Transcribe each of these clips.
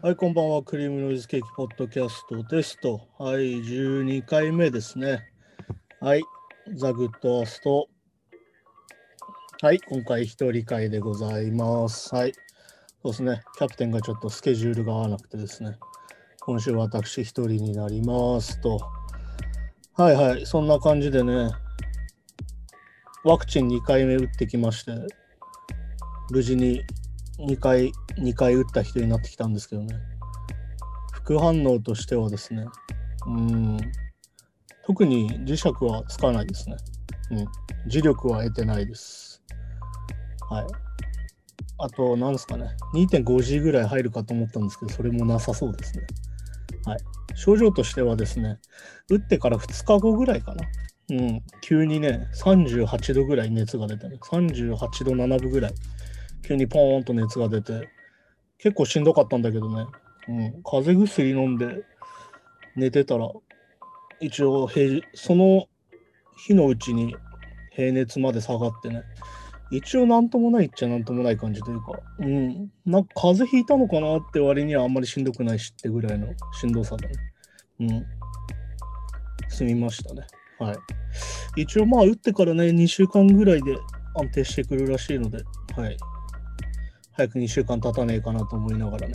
はい、こんばんは。クリームノイズケーキポッドキャストですと。はい、12回目ですね。はい、ザ・グッドアースト。はい、今回一人会でございます。はい、そうですね。キャプテンがちょっとスケジュールが合わなくてですね。今週私一人になりますと。はいはい、そんな感じでね、ワクチン2回目打ってきまして、無事に2回、2回打った人になってきたんですけどね。副反応としてはですね、うん、特に磁石はつかないですね。うん、磁力は得てないです。はい。あと、なんですかね、2.5G ぐらい入るかと思ったんですけど、それもなさそうですね。はい。症状としてはですね、打ってから2日後ぐらいかな。うん、急にね、38度ぐらい熱が出てね、38度7分ぐらい、急にポーンと熱が出て、結構しんどかったんだけどね、うん、風邪薬飲んで寝てたら、一応平、その日のうちに平熱まで下がってね、一応なんともないっちゃなんともない感じというか、うん、なんか風邪ひいたのかなって割にはあんまりしんどくないしってぐらいのしんどさだね。うん。済みましたね。はい。一応まあ打ってからね、2週間ぐらいで安定してくるらしいので、はい。早く2週間経たねえかなと思いながらね、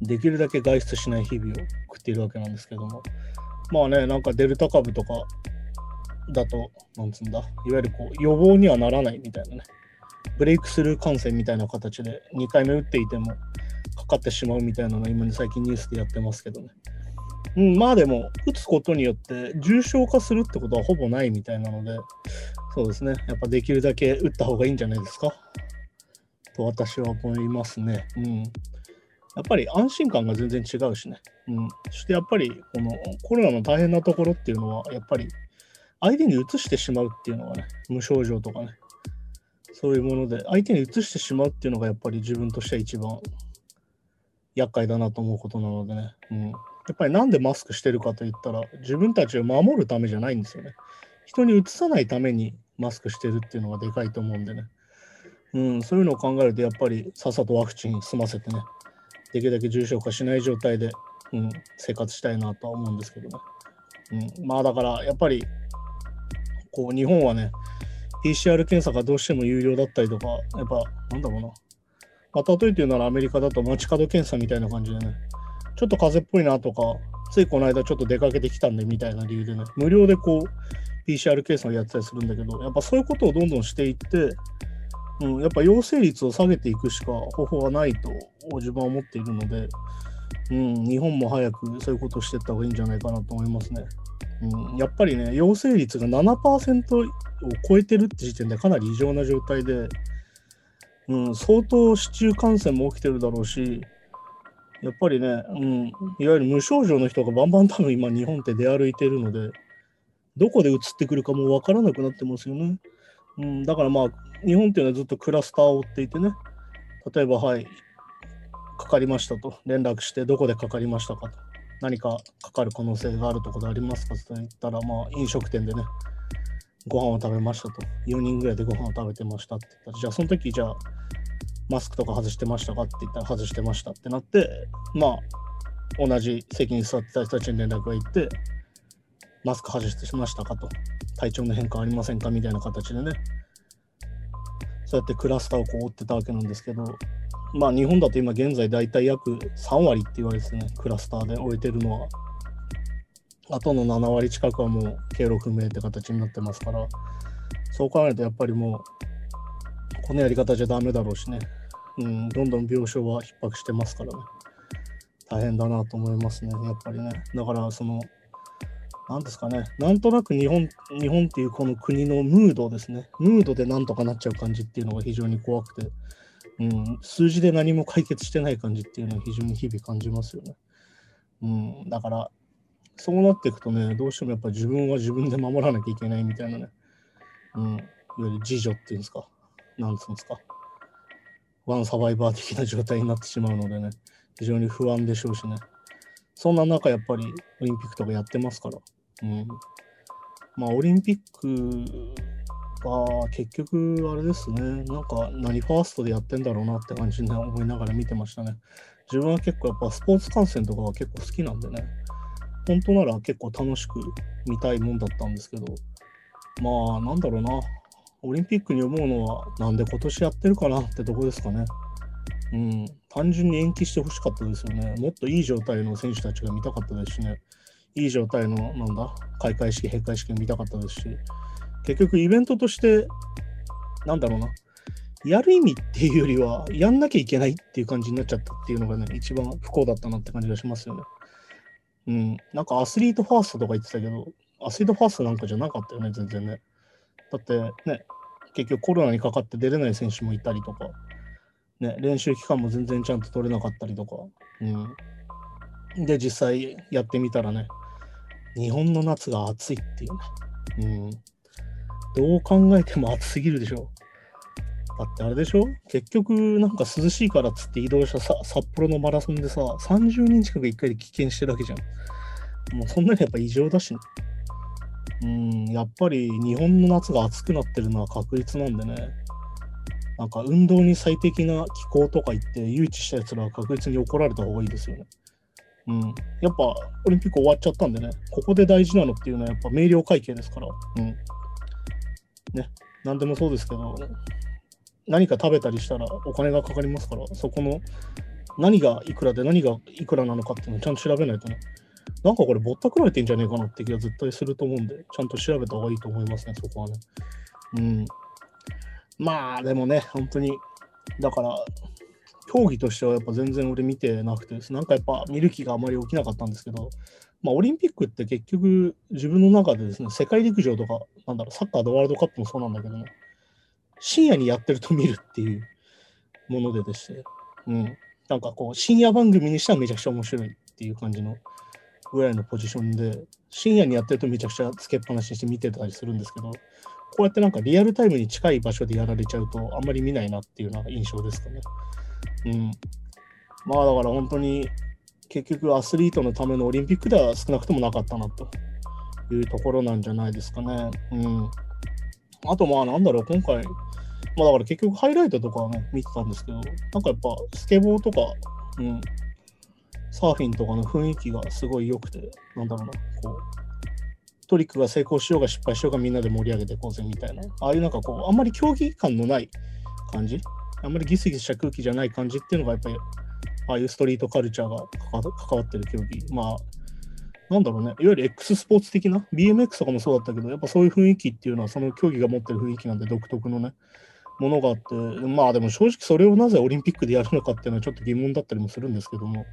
できるだけ外出しない日々を送っているわけなんですけども、まあね、なんかデルタ株とかだと、なんつうんだ、いわゆるこう予防にはならないみたいなね、ブレイクスルー感染みたいな形で2回目打っていてもかかってしまうみたいなのを今ね、最近ニュースでやってますけどね。うん、まあでも、打つことによって重症化するってことはほぼないみたいなので、そうですね、やっぱできるだけ打った方がいいんじゃないですか？と私は思いますね。うん。やっぱり安心感が全然違うしね。うん。そしてやっぱり、このコロナの大変なところっていうのは、やっぱり相手に移してしまうっていうのがね、無症状とかね、そういうもので、相手に移してしまうっていうのがやっぱり自分としては一番厄介だなと思うことなのでね。うん。やっぱりなんでマスクしてるかといったら、自分たちを守るためじゃないんですよね。人にうつさないためにマスクしてるっていうのがでかいと思うんでね。うん、そういうのを考えると、やっぱりさっさとワクチン済ませてね、できるだけ重症化しない状態で、うん、生活したいなとは思うんですけどね。うん、まあだから、やっぱり、こう、日本はね、PCR 検査がどうしても有料だったりとか、やっぱ、なんだろうな。まあ、例えて言うならアメリカだと街角検査みたいな感じでね、ちょっと風邪っぽいなとか、ついこの間ちょっと出かけてきたんでみたいな理由でね、無料でこう、PCR 検査をやってたりするんだけど、やっぱそういうことをどんどんしていって、うん、やっぱ陽性率を下げていくしか方法はないと自分は思っているので、うん、日本も早くそういうことをしていった方がいいんじゃないかなと思いますね。うん、やっぱりね、陽性率が7%を超えてるって時点でかなり異常な状態で、うん、相当市中感染も起きてるだろうし、やっぱりね、うん、いわゆる無症状の人がバンバン多分今日本って出歩いてるので、どこで移ってくるかもわからなくなってますよね。うん、だからまあ、日本っていうのはずっとクラスターを追っていてね、例えば、はい、かかりましたと、連絡して、どこでかかりましたかと、何かかかる可能性があるところでありますかと。言ったら、まあ、飲食店でね、ご飯を食べましたと、4人ぐらいでご飯を食べてましたって言ったら、じゃあその時じゃあ、マスクとか外してましたか？って言ったら、外してましたってなって、まあ、同じ席に座ってた人たちに連絡が行って、マスク外してしましたかと、体調の変化ありませんか？みたいな形でね、そうやってクラスターをこう追ってたわけなんですけど、まあ日本だと今現在大体約3割って言われてね、クラスターで終えてるのは、あとの7割近くはもう経路不明って形になってますから、そう考えるとやっぱりもう、このやり方じゃダメだろうしね、うん、どんどん病床は逼迫してますからね、大変だなと思いますね、やっぱりね。だからその、なんですかね、なんとなく日本日本っていうこの国のムードですね、ムードでなんとかなっちゃう感じっていうのが非常に怖くて、うん、数字で何も解決してない感じっていうのは非常に日々感じますよね。うん、だから、そうなっていくとね、どうしてもやっぱ自分は自分で守らなきゃいけないみたいなね、うん、いわゆる自助っていうんですか、なんつうんですか、ワンサバイバー的な状態になってしまうのでね、非常に不安でしょうしね。そんな中、やっぱりオリンピックとかやってますから。うん。まあ、オリンピックか、結局、あれですね、なんか何ファーストでやってんだろうなって感じで思いながら見てましたね。自分は結構やっぱスポーツ観戦とかは結構好きなんでね、本当なら結構楽しく見たいもんだったんですけど、まあ、なんだろうな、オリンピックに思うのは、なんで今年やってるかなってとこですかね。うん、単純に延期してほしかったですよね。もっといい状態の選手たちが見たかったですしね。いい状態の、なんだ、開会式、閉会式見たかったですし、結局イベントとして、なんだろうな、やる意味っていうよりは、やんなきゃいけないっていう感じになっちゃったっていうのがね、一番不幸だったなって感じがしますよね。うん、なんかアスリートファーストとか言ってたけど、アスリートファーストなんかじゃなかったよね、全然ね。だってね、結局コロナにかかって出れない選手もいたりとか、ね、練習期間も全然ちゃんと取れなかったりとか、うん。で、実際やってみたらね、日本の夏が暑いっていうね。うん。どう考えても暑すぎるでしょ。だってあれでしょ結局なんか涼しいからっつって移動したさ札幌のマラソンでさ、30人近く1回で棄権してるわけじゃん。もうそんなにやっぱ異常だしね。うん、やっぱり日本の夏が暑くなってるのは確実なんでね。なんか運動に最適な気候とか言って誘致したやつらは確実に怒られた方がいいですよね。うん。やっぱオリンピック終わっちゃったんでね、ここで大事なのっていうのはやっぱ明瞭会計ですから。うん。ね。何でもそうですけど、何か食べたりしたらお金がかかりますから、そこの何がいくらで何がいくらなのかっていうのをちゃんと調べないとね。なんかこれぼったくられてんじゃねえかなって気が絶対すると思うんで、ちゃんと調べた方がいいと思いますね、そこはね。うん。まあ、でもね、本当に、だから、競技としてはやっぱ全然俺見てなくてです、なんかやっぱ見る気があまり起きなかったんですけど、まあ、オリンピックって結局自分の中でですね、世界陸上とか、なんだろう、サッカーのワールドカップもそうなんだけどね、深夜にやってると見るっていうものででして、うん。なんかこう、深夜番組にしてはめちゃくちゃ面白いっていう感じのぐらいのポジションで、深夜にやってるとめちゃくちゃつけっぱなしにして見てたりするんですけど、こうやってなんかリアルタイムに近い場所でやられちゃうと、あんまり見ないなっていうような印象ですかね。うん。まあだから本当に、結局アスリートのためのオリンピックでは少なくともなかったなというところなんじゃないですかね。うん。あとまあなんだろう、今回、まあだから結局ハイライトとかはね、見てたんですけど、なんかやっぱスケボーとか、うん、サーフィンとかの雰囲気がすごい良くて、なんだろうな、こう、トリックが成功しようが失敗しようがみんなで盛り上げていこうぜみたいな、ああいうなんかこう、あんまり競技感のない感じ、あんまりギスギスした空気じゃない感じっていうのがやっぱり、ああいうストリートカルチャーが関わってる競技、まあ、なんだろうね、いわゆる X スポーツ的な、BMX とかもそうだったけど、やっぱそういう雰囲気っていうのは、その競技が持ってる雰囲気なんで独特のね、ものがあって、まあでも正直それをなぜオリンピックでやるのかっていうのはちょっと疑問だったりもするんですけども、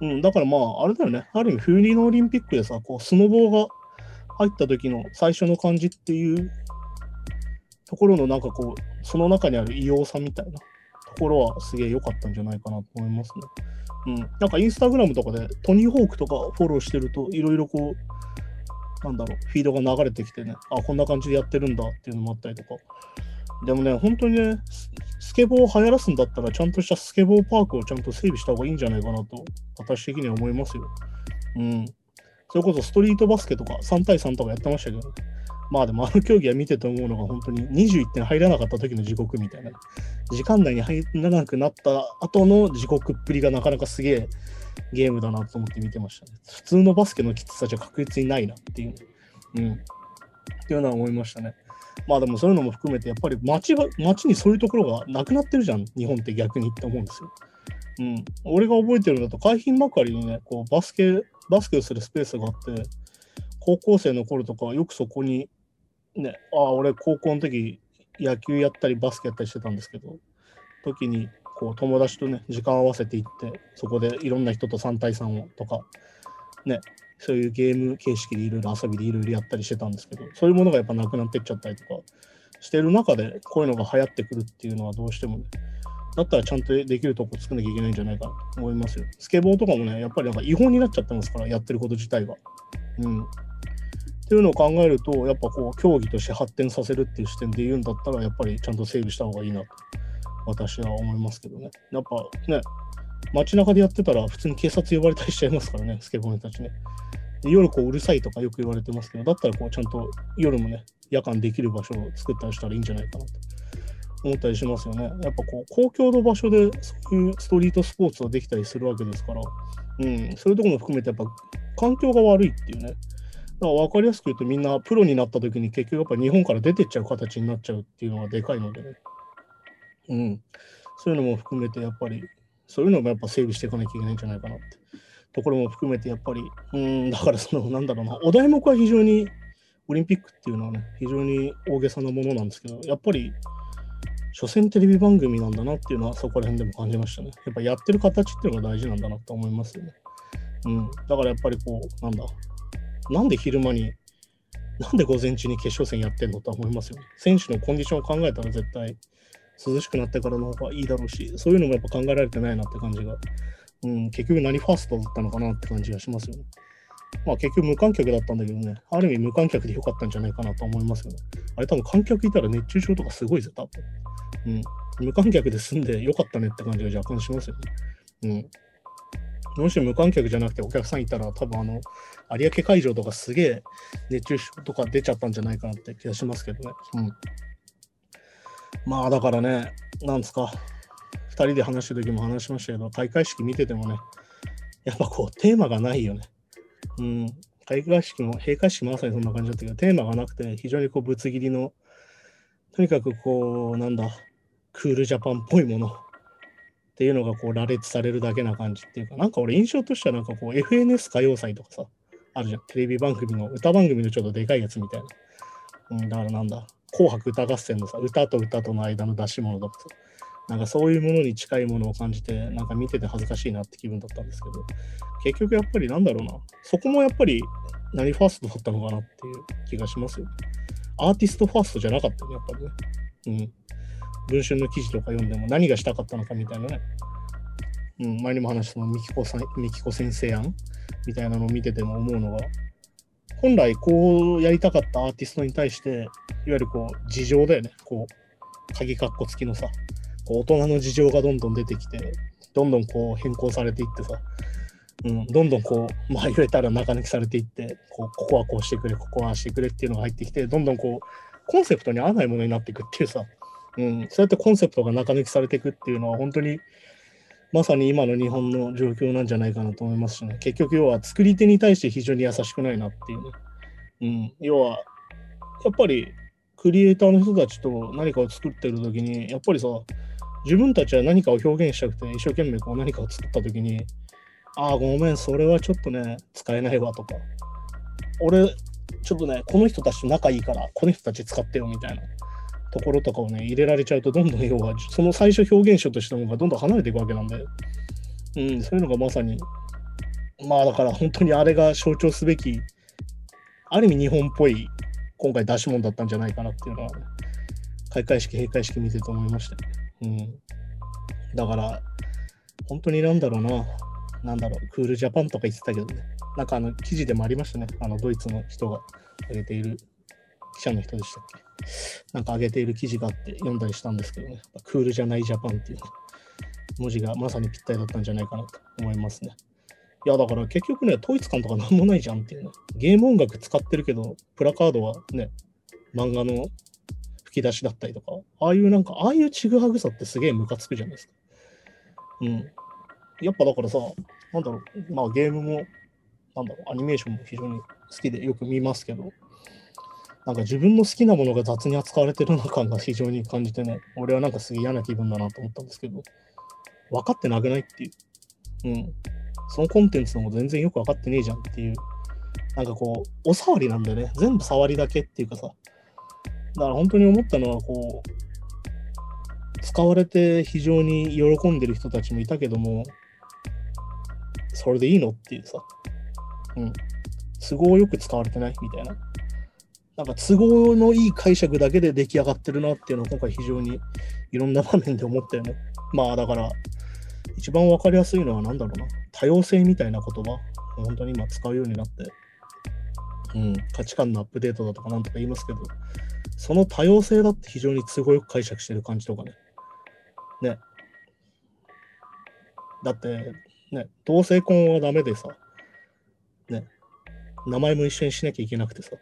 うん、だからまあ、あれだよね。ある意味、冬のオリンピックでさ、こう、スノボーが入った時の最初の感じっていうところのなんかこう、その中にある異様さみたいなところはすげえ良かったんじゃないかなと思いますね。うん。なんかインスタグラムとかでトニーホークとかフォローしてると、いろいろこう、なんだろう、フィードが流れてきてね、あ、こんな感じでやってるんだっていうのもあったりとか、でもね、本当にね、スケボーを流行らすんだったら、ちゃんとしたスケボーパークをちゃんと整備した方がいいんじゃないかなと、私的には思いますよ。うん。それこそストリートバスケとか3対3とかやってましたけど、まあでもあの競技は見てて思うのが本当に21点入らなかった時の地獄みたいな。時間内に入らなくなった後の地獄っぷりがなかなかすげえゲームだなと思って見てましたね。普通のバスケのきつさじゃ確実にないなっていう。うん。っていうのは思いましたね。まあでもそういうのも含めて、やっぱり街街にそういうところがなくなってるじゃん、日本って逆にって思うんですよ。うん。俺が覚えてるのだと、海浜幕張にね、こうバスケ、バスケをするスペースがあって、高校生の頃とかよくそこに、ね、ああ、俺高校の時野球やったりバスケやったりしてたんですけど、時にこう友達とね、時間を合わせて行って、そこでいろんな人と3対3をとか、ね、そういうゲーム形式でいろいろ遊びでいろいろやったりしてたんですけど、そういうものがやっぱなくなってっちゃったりとかしてる中で、こういうのが流行ってくるっていうのはどうしてもね、だったらちゃんとできるとこ作んなきゃいけないんじゃないかなと思いますよ。スケボーとかもね、やっぱりなんか違法になっちゃってますから、やってること自体が。うん。っていうのを考えると、やっぱこう、競技として発展させるっていう視点で言うんだったら、やっぱりちゃんと整備した方がいいなと、私は思いますけどね。やっぱね、街中でやってたら普通に警察呼ばれたりしちゃいますからね、スケボーたちね。夜こううるさいとかよく言われてますけど、だったらこうちゃんと夜もね、夜間できる場所を作ったりしたらいいんじゃないかなと思ったりしますよね。やっぱこう公共の場所でそういうストリートスポーツができたりするわけですから、うん、そういうとこも含めてやっぱ環境が悪いっていうね。だから分かりやすく言うとみんなプロになった時に結局やっぱ日本から出てっちゃう形になっちゃうっていうのがでかいのでね。うん。そういうのも含めてやっぱりそういうのもやっぱ整備していかなきゃいけないんじゃないかなってところも含めてやっぱり、うん、だからそのなんだろうな、お題目は非常にオリンピックっていうのはね、非常に大げさなものなんですけど、やっぱり、所詮テレビ番組なんだなっていうのはそこら辺でも感じましたね。やっぱやってる形っていうのが大事なんだなと思いますよね。うん。だからやっぱりこう、なんだ、なんで昼間に、なんで午前中に決勝戦やってんのとは思いますよね。選手のコンディションを考えたら絶対涼しくなってからの方がいいだろうし、そういうのもやっぱ考えられてないなって感じが、うん、結局何ファーストだったのかなって感じがしますよね。まあ結局無観客だったんだけどね、ある意味無観客で良かったんじゃないかなと思いますよね。あれ多分観客いたら熱中症とかすごいぜ、多分。うん。無観客で済んで良かったねって感じが若干しますよね。うん。もし無観客じゃなくてお客さんいたら多分あの、有明会場とかすげえ熱中症とか出ちゃったんじゃないかなって気がしますけどね。うん。まあだからね、なんですか。2人で話した時も話しましたけど、開会式見ててもね、やっぱこう、テーマがないよね。うん、開会式も、閉会式もまさにそんな感じだったけど、テーマがなくて、非常にこう、ぶつ切りの、とにかくこう、なんだ、クールジャパンっぽいものっていうのがこう羅列されるだけな感じっていうか、なんか俺印象としてはなんかこう FNS 歌謡祭とかさ、あるじゃん。テレビ番組の、歌番組のちょっとでかいやつみたいな。うん、だからなんだ、紅白歌合戦のさ、歌と歌との間の出し物とかさ、なんかそういうものに近いものを感じて、なんか見てて恥ずかしいなって気分だったんですけど、結局やっぱりなんだろうな、そこもやっぱり何ファーストだったのかなっていう気がしますよ。アーティストファーストじゃなかったね、やっぱりね。うん。文春の記事とか読んでも何がしたかったのかみたいなね。うん、前にも話したミキコさん、ミキコ先生案みたいなのを見てても思うのが、本来こうやりたかったアーティストに対して、いわゆるこう、事情だよね。こう、鍵括弧付きのさ、こう大人の事情がどんどん出てきて、どんどんこう変更されていってさ、うん、どんどんこう、まあ言えたら中抜きされていって、こうここはこうしてくれ、ここはしてくれっていうのが入ってきて、どんどんこう、コンセプトに合わないものになっていくっていうさ、うん、そうやってコンセプトが中抜きされていくっていうのは、本当にまさに今の日本の状況なんじゃないかなと思いますしね、結局要は作り手に対して非常に優しくないなっていうね。うん、要は、やっぱりクリエイターの人たちと何かを作ってる時に、やっぱりさ、自分たちは何かを表現したくて一生懸命こう何かを作った時にああごめんそれはちょっとね使えないわとか。俺ちょっとねこの人たちと仲いいからこの人たち使ってよみたいな。ところとかをね入れられちゃうとどんどん要はその最初表現者としての方がどんどん離れていくわけなんで、うん、そういうのがまさにまあだから本当にあれが象徴すべきある意味日本っぽい今回出し物だったんじゃないかなっていうのは、ね、開会式閉会式見てて思いました。ね。うん。だから、本当になんだろうな、なんだろう、クールジャパンとか言ってたけどね、なんかあの記事でもありましたね、あのドイツの人が上げている、記者の人でしたっけ？なんか上げている記事があって読んだりしたんですけどね、クールじゃないジャパンっていう文字がまさにぴったりだったんじゃないかなと思いますね。いや、だから結局ね、統一感とかなんもないじゃんっていうね。ゲーム音楽使ってるけど、プラカードはね、漫画の吹き出しだったりとか、ああいうなんか、ああいうちぐはぐさってすげえムカつくじゃないですか。うん。やっぱだからさ、なんだろう、まあゲームも、なんだろう、アニメーションも非常に好きでよく見ますけど、なんか自分の好きなものが雑に扱われてるな感が非常に感じてね、俺はなんかすげえ嫌な気分だなと思ったんですけど、分かってなくないっていう。うん。そのコンテンツのも全然よく分かってねえじゃんっていう。なんかこう、お触りなんだよね。全部触りだけっていうかさ、だから本当に思ったのは、こう、使われて非常に喜んでる人たちもいたけども、それでいいのっていうさ、うん、都合よく使われてないみたいな。なんか都合のいい解釈だけで出来上がってるなっていうのを今回非常にいろんな場面で思ったよね。まあだから、一番わかりやすいのは何だろうな。多様性みたいな言葉、本当に今使うようになって、うん、価値観のアップデートだとかなんとか言いますけど、その多様性だって非常に都合よく解釈してる感じとかね。ね。だって、ね、同性婚はダメでさ、ね、名前も一緒にしなきゃいけなくてさ、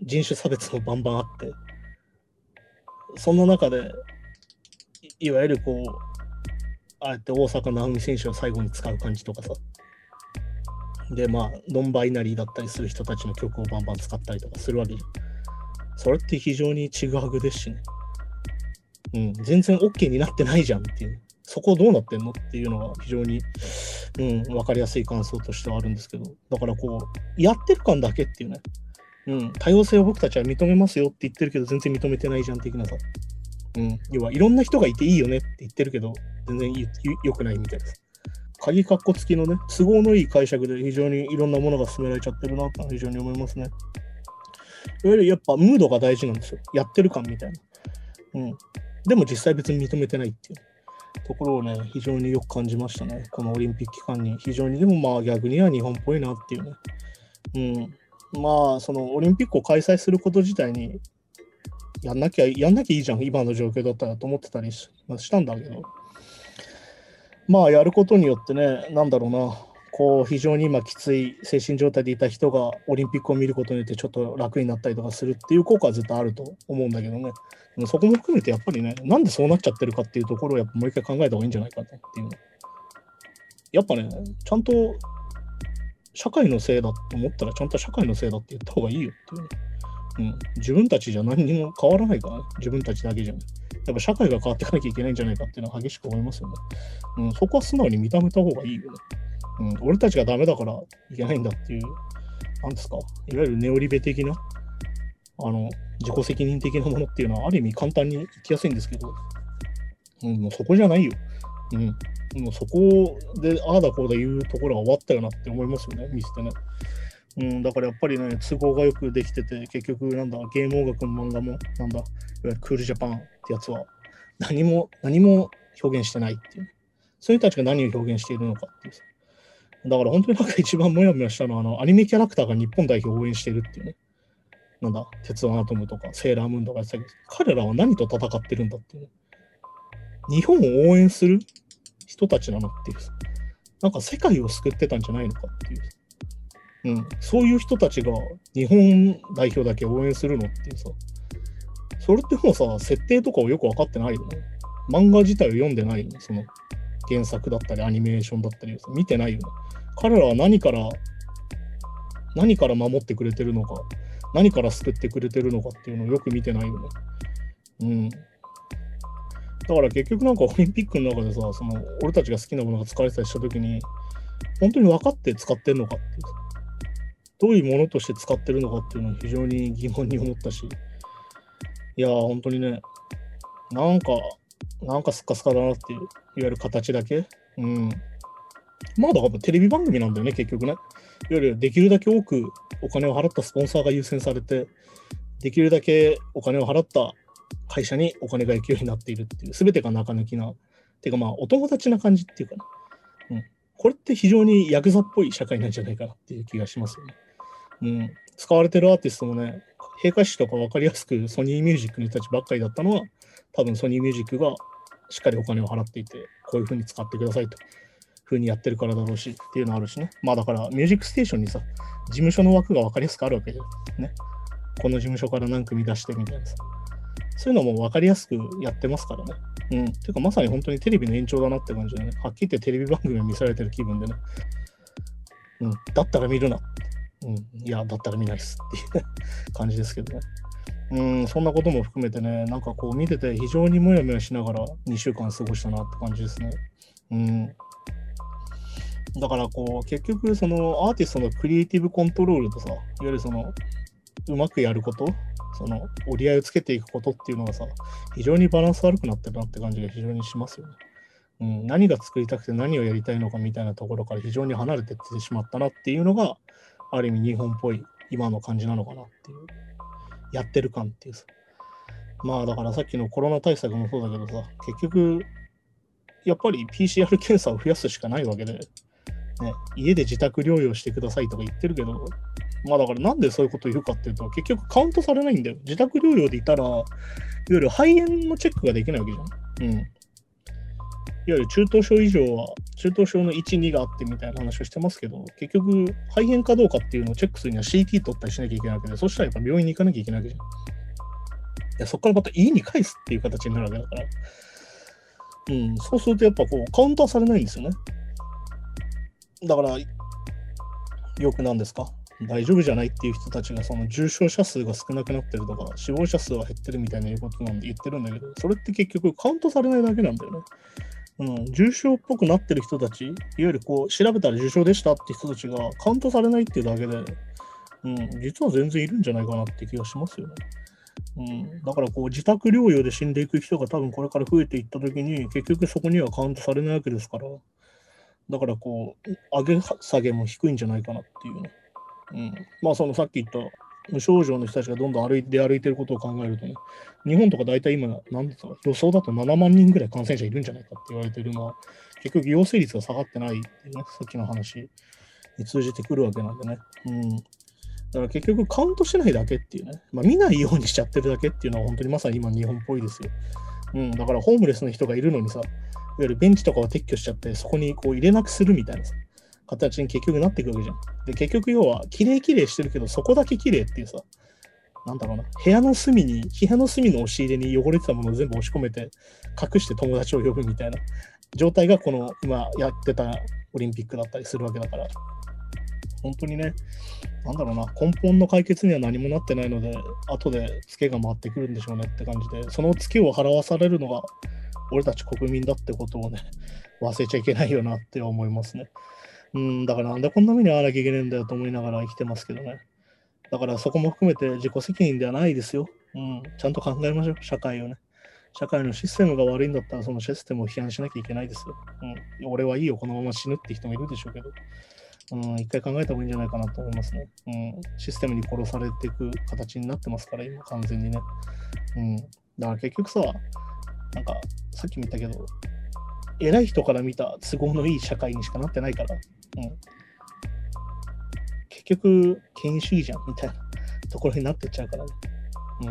人種差別もバンバンあって、そんな中で、いわゆるこう、ああやって大坂なおみ選手を最後に使う感じとかさ、で、まあ、ノンバイナリーだったりする人たちの曲をバンバン使ったりとかするわけじゃん。それって非常にちぐはぐですしね。うん、全然 OK になってないじゃんっていう。そこどうなってんのっていうのが非常に、うん、分かりやすい感想としてはあるんですけど、だからこう、やってる感だけっていうね、うん、多様性を僕たちは認めますよって言ってるけど、全然認めてないじゃん的なさ。うん、要はいろんな人がいていいよねって言ってるけど、全然良くないみたいです。鍵括弧付きのね、都合のいい解釈で非常にいろんなものが進められちゃってるなって非常に思いますね。いわゆるやっぱムードが大事なんですよ。やってる感みたいな。うん。でも実際別に認めてないっていうところをね、非常によく感じましたね。このオリンピック期間に。非常にでもまあ逆には日本っぽいなっていうね。うん。まあ、そのオリンピックを開催すること自体にやんなきゃ、やんなきゃいいじゃん、今の状況だったらと思ってたりししたんだけど。まあ、やることによってね、なんだろうな、こう、非常に今きつい精神状態でいた人がオリンピックを見ることによってちょっと楽になったりとかするっていう効果はずっとあると思うんだけどね。でもそこも含めてやっぱりね、なんでそうなっちゃってるかっていうところをやっぱもう一回考えた方がいいんじゃないかなっていう。やっぱね、ちゃんと社会のせいだと思ったらちゃんと社会のせいだって言った方がいいよっていうね。うん、自分たちじゃ何にも変わらないから、自分たちだけじゃね。やっぱ社会が変わっていかなきゃいけないんじゃないかっていうのは激しく思いますよね。うん、そこは素直に認めた方がいいよね。うん、俺たちがダメだからいけないんだっていう、なんですか、いわゆるネオリベ的な、あの、自己責任的なものっていうのはある意味簡単にいきやすいんですけど、うん、もうそこじゃないよ。うん、もうそこでああだこうだ言うところは終わったよなって思いますよね、見せてね。うん、だからやっぱりね、都合がよくできてて、結局、なんだ、ゲーム音楽の漫画も、なんだ、いわゆるクールジャパンってやつは、何も、何も表現してないっていう。そういう人たちが何を表現しているのかっていう。だから本当になんか一番モヤモヤしたのは、あの、アニメキャラクターが日本代表を応援してるっていうね。なんだ、鉄腕アトムとか、セーラームーンとかやってたけど、彼らは何と戦ってるんだっていう、ね。日本を応援する人たちなのっていうさ。なんか世界を救ってたんじゃないのかっていう。うん、そういう人たちが日本代表だけ応援するのっていうさ、それってもうさ、設定とかをよく分かってないよね。漫画自体を読んでないよね。その原作だったり、アニメーションだったり、見てないよね。彼らは何から、何から守ってくれてるのか、何から救ってくれてるのかっていうのをよく見てないよね。うん。だから結局なんかオリンピックの中でさ、その俺たちが好きなものが使われてたりしたときに、本当に分かって使ってるのかってうどういうものとして使ってるのかっていうのを非常に疑問に思ったし、いやー、本当にね、なんか、なんかスカスカだなっていう、いわゆる形だけ。うん。まあ、だからテレビ番組なんだよね、結局ね。いわゆるできるだけ多くお金を払ったスポンサーが優先されて、できるだけお金を払った会社にお金が行くようになっているっていう、すべてが中抜きな、ていうかまあ、お友達な感じっていうかな。うん。これって非常にヤクザっぽい社会なんじゃないかなっていう気がしますよね。うん、使われてるアーティストもね、閉会式とか分かりやすくソニーミュージックの人たちばっかりだったのは、多分ソニーミュージックがしっかりお金を払っていて、こういうふうに使ってくださいと、ふうにやってるからだろうしっていうのあるしね。まあだから、ミュージックステーションにさ、事務所の枠が分かりやすくあるわけじゃん。ね。この事務所から何組出してみたいなさ。そういうのも分かりやすくやってますからね。うん。ていうかまさに本当にテレビの延長だなって感じでね。はっきり言ってテレビ番組を見せられてる気分でね。うん。だったら見るな。うん、いや、だったら見ないっすっていう感じですけどね。うん、そんなことも含めてね、なんかこう見てて非常にもやもやしながら2週間過ごしたなって感じですね。うん。だからこう、結局そのアーティストのクリエイティブコントロールとさ、いわゆるその、うまくやること、その折り合いをつけていくことっていうのがさ、非常にバランス悪くなってるなって感じが非常にしますよね。うん、何が作りたくて何をやりたいのかみたいなところから非常に離れてってしまったなっていうのが、ある意味日本っぽい今の感じなのかなっていう。やってる感っていうさ。まあだからさっきのコロナ対策もそうだけどさ、結局、やっぱり PCR 検査を増やすしかないわけで、ね、家で自宅療養してくださいとか言ってるけど、まあだからなんでそういうこと言うかっていうと、結局カウントされないんだよ。自宅療養でいたら、いわゆる肺炎のチェックができないわけじゃん。うん。いわゆる中等症以上は、中等症の1、2があってみたいな話をしてますけど、結局、肺炎かどうかっていうのをチェックするには CT 取ったりしなきゃいけないわけで、そしたらやっぱ病院に行かなきゃいけないわけじゃん。いやそこからまた家に返すっていう形になるわけだから。うん、そうするとやっぱこう、カウンターされないんですよね。だから、よくなんですか？大丈夫じゃないっていう人たちがその重症者数が少なくなってるとか死亡者数は減ってるみたいなことなんで言ってるんだけどそれって結局カウントされないだけなんだよね。うん、重症っぽくなってる人たちいわゆるこう調べたら重症でしたって人たちがカウントされないっていうだけで、うん、実は全然いるんじゃないかなって気がしますよね。うん、だからこう自宅療養で死んでいく人が多分これから増えていったときに結局そこにはカウントされないわけですからだからこう上げ下げも低いんじゃないかなっていうね。うん、まあそのさっき言った無症状の人たちがどんどん歩いて歩いてることを考えるとね、日本とか大体今、なんですか、予想だと7万人ぐらい感染者いるんじゃないかって言われてるのは、結局陽性率が下がってないっていうね、さっきの話に通じてくるわけなんでね。うん。だから結局カウントしないだけっていうね、まあ、見ないようにしちゃってるだけっていうのは本当にまさに今日本っぽいですよ。うん、だからホームレスの人がいるのにさ、いわゆるベンチとかを撤去しちゃって、そこにこう入れなくするみたいなさ、形に結局なっていくわけじゃん。で、結局要は、綺麗綺麗してるけど、そこだけ綺麗っていうさ、なんだろうな、部屋の隅に、部屋の隅の押し入れに汚れてたものを全部押し込めて、隠して友達を呼ぶみたいな状態が、この今やってたオリンピックだったりするわけだから、本当にね、なんだろうな、根本の解決には何もなってないので、後でツケが回ってくるんでしょうねって感じで、そのツケを払わされるのが、俺たち国民だってことをね、忘れちゃいけないよなって思いますね。うん、だからなんでこんな目に遭わなきゃいけないんだよと思いながら生きてますけどね。だからそこも含めて自己責任ではないですよ。うん、ちゃんと考えましょう、社会をね。社会のシステムが悪いんだったら、そのシステムを批判しなきゃいけないですよ。うん、俺はいいよ、このまま死ぬって人もいるでしょうけど、うん、一回考えた方がいいんじゃないかなと思いますね。うん、システムに殺されていく形になってますから、今、完全にね。うん、だから結局さ、なんか、さっきも言ったけど、偉い人から見た都合のいい社会にしかなってないから、うん、結局、権威主義じゃんみたいなところになってっちゃうから。ね。うん、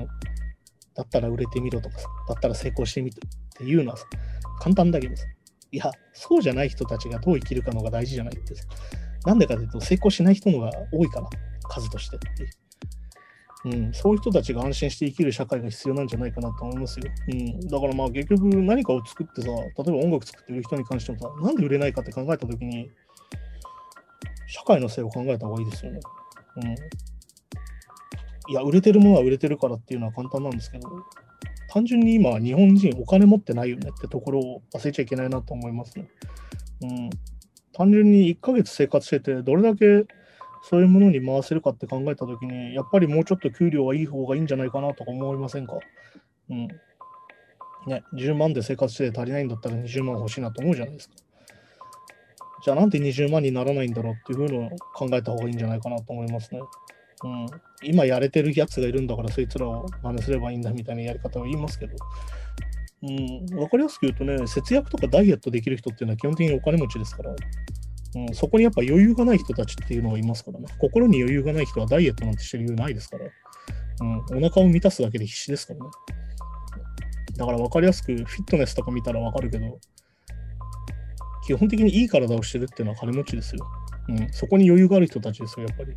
だったら売れてみろとかさ、だったら成功してみてっていうのはさ、簡単だけどさ、いや、そうじゃない人たちがどう生きるかのが大事じゃないってさ、なんでかというと、成功しない人のが多いから、数として。って。ううん、そういう人たちが安心して生きる社会が必要なんじゃないかなと思いますよ。うん、だからまあ結局何かを作ってさ、例えば音楽作ってる人に関してもさ、なんで売れないかって考えたときに、社会のせいを考えた方がいいですよね。うん。いや、売れてるものは売れてるからっていうのは簡単なんですけど、単純に今、日本人お金持ってないよねってところを忘れちゃいけないなと思いますね。うん。単純に1ヶ月生活してて、どれだけそういうものに回せるかって考えたときに、やっぱりもうちょっと給料はいい方がいいんじゃないかなとか思いませんか？うん。ね、10万で生活して足りないんだったら20万欲しいなと思うじゃないですか。じゃあなんで20万にならないんだろうっていうのを考えた方がいいんじゃないかなと思いますね。うん、今やれてるやつがいるんだからそいつらを真似すればいいんだみたいなやり方を言いますけど、うん、分かりやすく言うとね、節約とかダイエットできる人っていうのは基本的にお金持ちですから、うん、そこにやっぱ余裕がない人たちっていうのがいますからね、心に余裕がない人はダイエットなんてしてる理由ないですから、うん、お腹を満たすだけで必死ですからね。だから分かりやすくフィットネスとか見たら分かるけど、基本的にいい体をしてるっていうのは金持ちですよ。うん、そこに余裕がある人たちですよ、やっぱり。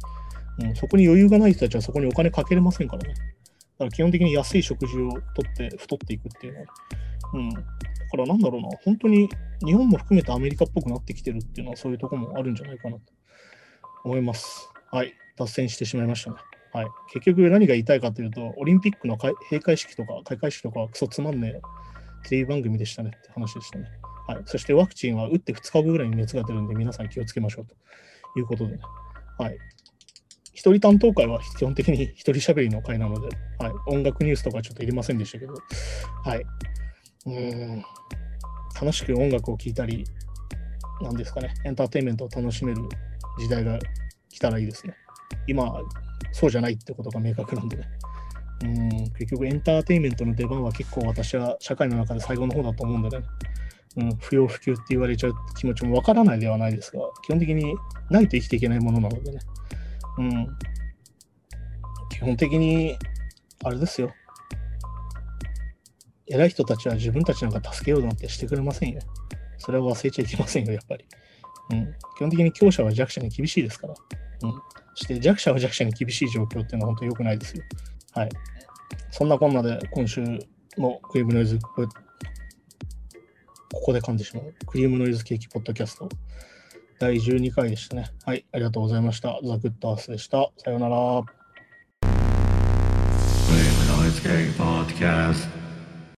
うん、そこに余裕がない人たちはそこにお金かけれませんからね。だから基本的に安い食事をとって太っていくっていうのは。うん。からなんだろうな、本当に日本も含めてアメリカっぽくなってきてるっていうのはそういうとこもあるんじゃないかなと思います。はい。脱線してしまいましたね。はい。結局何が言いたいかというと、オリンピックの閉会式とか開会式とかはクソつまんねえテレビ番組でしたねって話でしたね。はい、そしてワクチンは打って2日後ぐらいに熱が出るんで、皆さん気をつけましょうということで、ね、はい。一人担当会は基本的に一人喋りの会なので、はい、音楽ニュースとかちょっと入れませんでしたけど、はい。うん、楽しく音楽を聴いたり、なんですかね、エンターテインメントを楽しめる時代が来たらいいですね。今、そうじゃないってことが明確なんでね。うん、結局エンターテインメントの出番は結構私は社会の中で最後の方だと思うんでね。うん、不要不急って言われちゃう気持ちもわからないではないですが、基本的にないと生きていけないものなのでね。うん。基本的に、あれですよ。偉い人たちは自分たちなんか助けようなんてしてくれませんよ。それは忘れちゃいけませんよ、やっぱり。うん。基本的に強者は弱者に厳しいですから。うん。そして弱者は弱者に厳しい状況っていうのは本当に良くないですよ。はい。そんなこんなで今週のクリームノイズ、ここで噛んでしまう。クリームノイズケーキポッドキャスト第12回でしたね。はい、ありがとうございました。ザ・グッドアースでした。さようなら。Noise Cake Podcast.